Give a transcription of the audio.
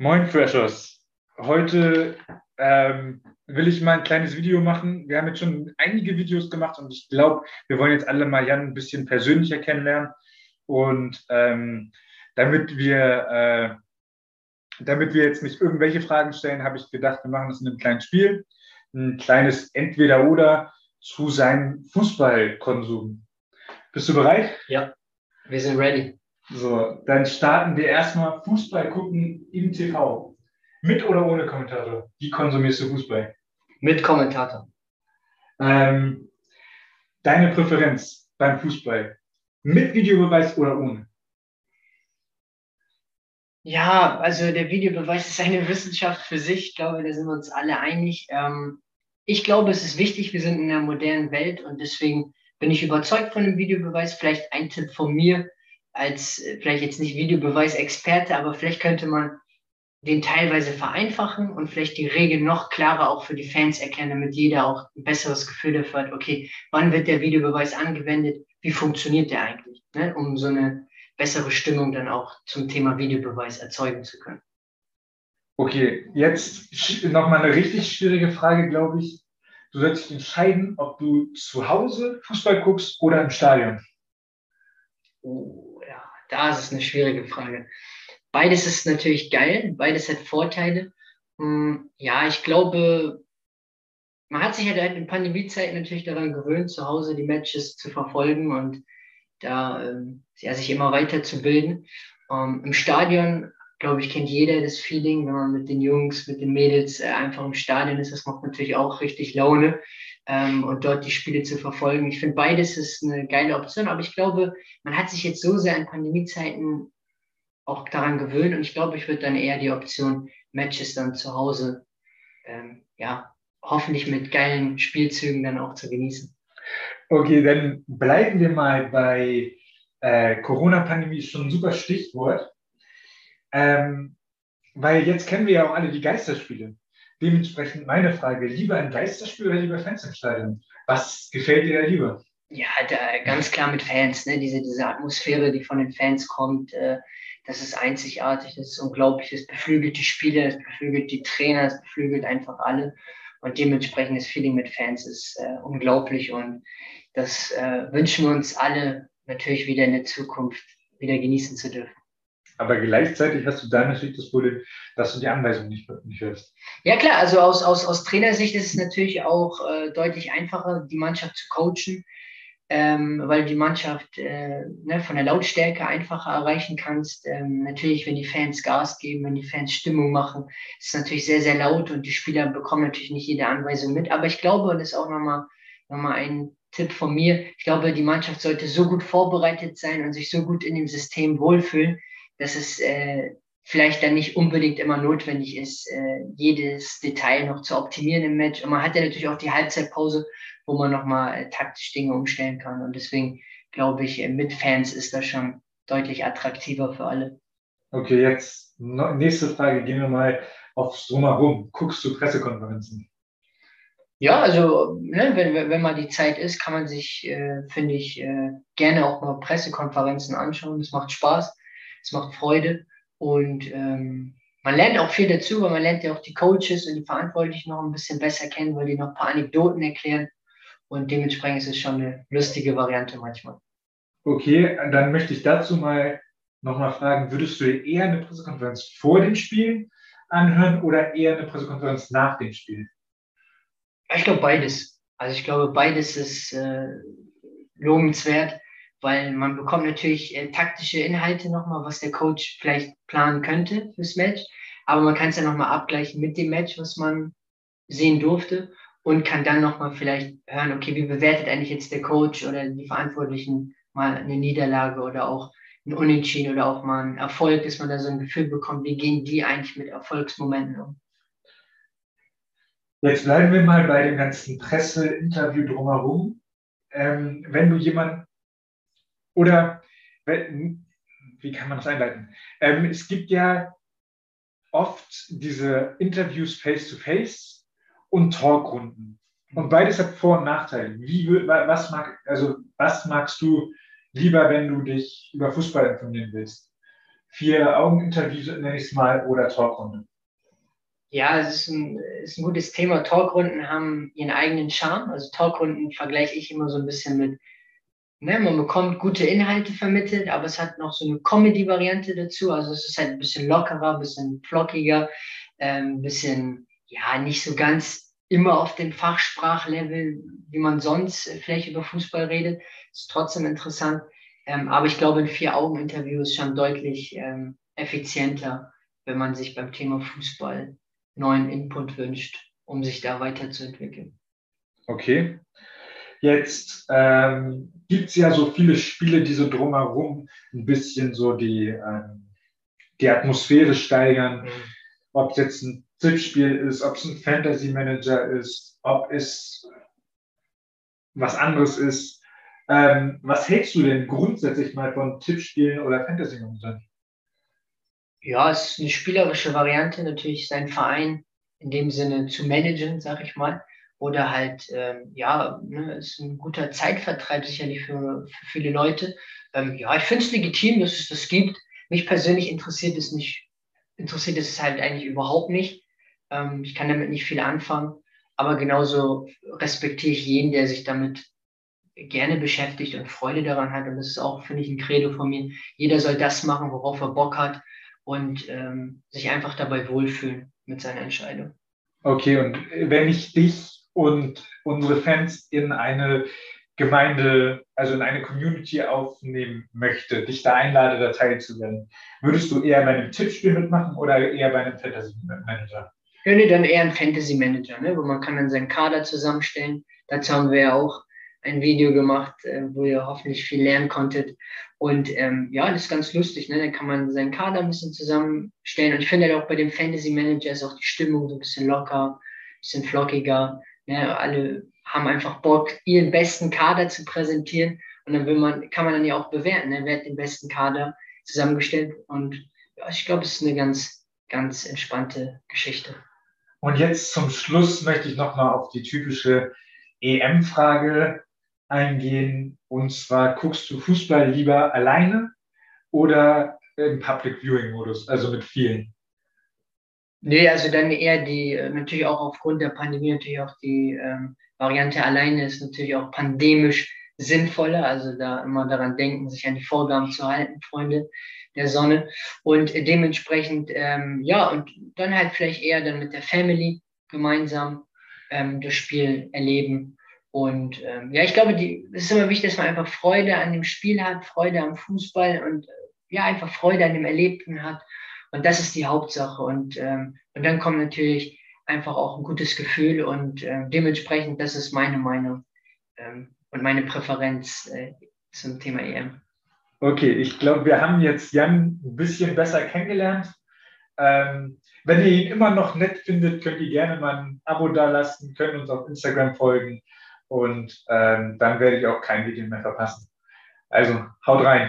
Moin Freshers. Heute ähm, will ich mal ein kleines Video machen. Wir haben jetzt schon einige Videos gemacht und ich glaube, wir wollen jetzt alle mal Jan ein bisschen persönlicher kennenlernen. Und ähm, damit wir äh, damit wir jetzt nicht irgendwelche Fragen stellen, habe ich gedacht, wir machen das in einem kleinen Spiel. Ein kleines Entweder-Oder zu seinem Fußballkonsum. Bist du bereit? Ja, wir sind ready. So, dann starten wir erstmal Fußball gucken im TV. Mit oder ohne Kommentator? Wie konsumierst du Fußball? Mit Kommentator. Ähm, deine Präferenz beim Fußball? Mit Videobeweis oder ohne? Ja, also der Videobeweis ist eine Wissenschaft für sich. Ich glaube, da sind wir uns alle einig. Ähm, ich glaube, es ist wichtig, wir sind in einer modernen Welt und deswegen bin ich überzeugt von dem Videobeweis. Vielleicht ein Tipp von mir als äh, vielleicht jetzt nicht Videobeweisexperte, aber vielleicht könnte man den teilweise vereinfachen und vielleicht die Regeln noch klarer auch für die Fans erkennen, damit jeder auch ein besseres Gefühl dafür hat, okay, wann wird der Videobeweis angewendet, wie funktioniert der eigentlich, ne? um so eine bessere Stimmung dann auch zum Thema Videobeweis erzeugen zu können. Okay, jetzt nochmal eine richtig schwierige Frage, glaube ich. Du sollst dich entscheiden, ob du zu Hause Fußball guckst oder im Stadion. Oh, da ist es eine schwierige Frage. Beides ist natürlich geil, beides hat Vorteile. Hm, ja, ich glaube, man hat sich halt in Pandemiezeit natürlich daran gewöhnt, zu Hause die Matches zu verfolgen und da ähm, ja, sich immer weiterzubilden. Ähm, Im Stadion, glaube ich, kennt jeder das Feeling, wenn man mit den Jungs, mit den Mädels äh, einfach im Stadion ist. Das macht natürlich auch richtig Laune ähm, und dort die Spiele zu verfolgen. Ich finde beides ist eine geile Option, aber ich glaube, man hat sich jetzt so sehr in Pandemiezeiten auch daran gewöhnt und ich glaube, ich würde dann eher die Option Matches dann zu Hause, ähm, ja, hoffentlich mit geilen Spielzügen dann auch zu genießen. Okay, dann bleiben wir mal bei äh, Corona-Pandemie, ist schon ein super Stichwort. Ähm, weil jetzt kennen wir ja auch alle die Geisterspiele. Dementsprechend meine Frage, lieber ein Geisterspiel oder lieber Fans im Stadion? Was gefällt dir da lieber? Ja, da, ganz klar mit Fans, ne? diese, diese Atmosphäre, die von den Fans kommt, äh, das ist einzigartig, das ist unglaublich, das beflügelt die Spieler, das beflügelt die Trainer, das beflügelt einfach alle. Und dementsprechend das Feeling mit Fans ist äh, unglaublich und das äh, wünschen wir uns alle natürlich wieder in der Zukunft wieder genießen zu dürfen. Aber gleichzeitig hast du da natürlich das Problem, dass du die Anweisung nicht, nicht hörst. Ja klar, also aus, aus, aus Trainersicht ist es natürlich auch äh, deutlich einfacher, die Mannschaft zu coachen, ähm, weil du die Mannschaft äh, ne, von der Lautstärke einfacher erreichen kannst. Ähm, natürlich, wenn die Fans Gas geben, wenn die Fans Stimmung machen, ist es natürlich sehr, sehr laut und die Spieler bekommen natürlich nicht jede Anweisung mit. Aber ich glaube, und das ist auch nochmal noch mal ein Tipp von mir, ich glaube, die Mannschaft sollte so gut vorbereitet sein und sich so gut in dem System wohlfühlen, dass es äh, vielleicht dann nicht unbedingt immer notwendig ist, äh, jedes Detail noch zu optimieren im Match. Und man hat ja natürlich auch die Halbzeitpause, wo man nochmal äh, taktisch Dinge umstellen kann. Und deswegen glaube ich, äh, mit Fans ist das schon deutlich attraktiver für alle. Okay, jetzt nächste Frage. Gehen wir mal aufs Drumherum. Guckst du Pressekonferenzen? Ja, also ne, wenn, wenn mal die Zeit ist, kann man sich, äh, finde ich, äh, gerne auch mal Pressekonferenzen anschauen. Es macht Spaß, es macht Freude und ähm, man lernt auch viel dazu, weil man lernt ja auch die Coaches und die Verantwortlichen noch ein bisschen besser kennen, weil die noch ein paar Anekdoten erklären und dementsprechend ist es schon eine lustige Variante manchmal. Okay, dann möchte ich dazu mal nochmal fragen, würdest du eher eine Pressekonferenz vor dem Spiel anhören oder eher eine Pressekonferenz nach dem Spiel? Ich glaube beides. Also ich glaube, beides ist äh, lobenswert, weil man bekommt natürlich äh, taktische Inhalte nochmal, was der Coach vielleicht planen könnte fürs Match. Aber man kann es ja nochmal abgleichen mit dem Match, was man sehen durfte und kann dann nochmal vielleicht hören, okay, wie bewertet eigentlich jetzt der Coach oder die Verantwortlichen mal eine Niederlage oder auch ein Unentschieden oder auch mal ein Erfolg, dass man da so ein Gefühl bekommt, wie gehen die eigentlich mit Erfolgsmomenten um. Jetzt bleiben wir mal bei dem ganzen Presseinterview drumherum. Ähm, wenn du jemand oder wie kann man das einleiten? Ähm, es gibt ja oft diese Interviews face-to-face und Talkrunden. Und beides hat Vor- und Nachteile. Wie, was, mag, also, was magst du lieber, wenn du dich über Fußball informieren willst? Vier-Augen-Interview, nenne ich es mal, oder Talkrunde? Ja, es ist ein, ist ein gutes Thema. Talkrunden haben ihren eigenen Charme. Also Talkrunden vergleiche ich immer so ein bisschen mit, ne, man bekommt gute Inhalte vermittelt, aber es hat noch so eine Comedy-Variante dazu. Also es ist halt ein bisschen lockerer, ein bisschen flockiger, ein ähm, bisschen, ja, nicht so ganz immer auf dem Fachsprachlevel, wie man sonst vielleicht über Fußball redet. Ist trotzdem interessant. Ähm, aber ich glaube, ein Vier-Augen-Interview ist schon deutlich ähm, effizienter, wenn man sich beim Thema Fußball neuen Input wünscht, um sich da weiterzuentwickeln. Okay. Jetzt ähm, gibt es ja so viele Spiele, die so drumherum ein bisschen so die, ähm, die Atmosphäre steigern. Mhm. Ob es jetzt ein Tippspiel ist, ob es ein Fantasy Manager ist, ob es was anderes ist. Ähm, was hältst du denn grundsätzlich mal von Tippspielen oder Fantasy Managern? Ja, es ist eine spielerische Variante, natürlich seinen Verein in dem Sinne zu managen, sag ich mal. Oder halt, ähm, ja, ne, ist ein guter Zeitvertreib sicherlich für, für viele Leute. Ähm, ja, ich finde es legitim, dass es das gibt. Mich persönlich interessiert es nicht, interessiert es halt eigentlich überhaupt nicht. Ähm, ich kann damit nicht viel anfangen. Aber genauso respektiere ich jeden, der sich damit gerne beschäftigt und Freude daran hat. Und das ist auch, finde ich, ein Credo von mir. Jeder soll das machen, worauf er Bock hat und ähm, sich einfach dabei wohlfühlen mit seiner Entscheidung. Okay, und wenn ich dich und unsere Fans in eine Gemeinde, also in eine Community aufnehmen möchte, dich da einlade, da teilzuwerden, würdest du eher bei einem Tippspiel mitmachen oder eher bei einem Fantasy Manager? Ja, nee, dann eher ein Fantasy Manager, ne? wo man kann dann seinen Kader zusammenstellen. Dazu haben wir ja auch ein Video gemacht, äh, wo ihr hoffentlich viel lernen konntet. Und ähm, ja, das ist ganz lustig. Ne? Dann kann man seinen Kader ein bisschen zusammenstellen. Und ich finde halt auch bei dem Fantasy Manager ist auch die Stimmung so ein bisschen locker, ein bisschen flockiger. Ne? Alle haben einfach Bock, ihren besten Kader zu präsentieren. Und dann will man, kann man dann ja auch bewerten, ne? wer hat den besten Kader zusammengestellt. Und ja, ich glaube, es ist eine ganz, ganz entspannte Geschichte. Und jetzt zum Schluss möchte ich nochmal auf die typische EM-Frage eingehen. Und zwar guckst du Fußball lieber alleine oder im Public Viewing Modus, also mit vielen? Nee, also dann eher die, äh, natürlich auch aufgrund der Pandemie, natürlich auch die ähm, Variante alleine ist natürlich auch pandemisch sinnvoller. Also da immer daran denken, sich an die Vorgaben zu halten, Freunde der Sonne. Und dementsprechend, ähm, ja, und dann halt vielleicht eher dann mit der Family gemeinsam ähm, das Spiel erleben und ähm, ja, ich glaube, die, es ist immer wichtig, dass man einfach Freude an dem Spiel hat, Freude am Fußball und äh, ja, einfach Freude an dem Erlebten hat. Und das ist die Hauptsache. Und, ähm, und dann kommt natürlich einfach auch ein gutes Gefühl und äh, dementsprechend, das ist meine Meinung ähm, und meine Präferenz äh, zum Thema EM. Okay, ich glaube, wir haben jetzt Jan ein bisschen besser kennengelernt. Ähm, wenn ihr ihn immer noch nett findet, könnt ihr gerne mal ein Abo dalassen, könnt uns auf Instagram folgen und ähm, dann werde ich auch kein Video mehr verpassen. Also haut rein.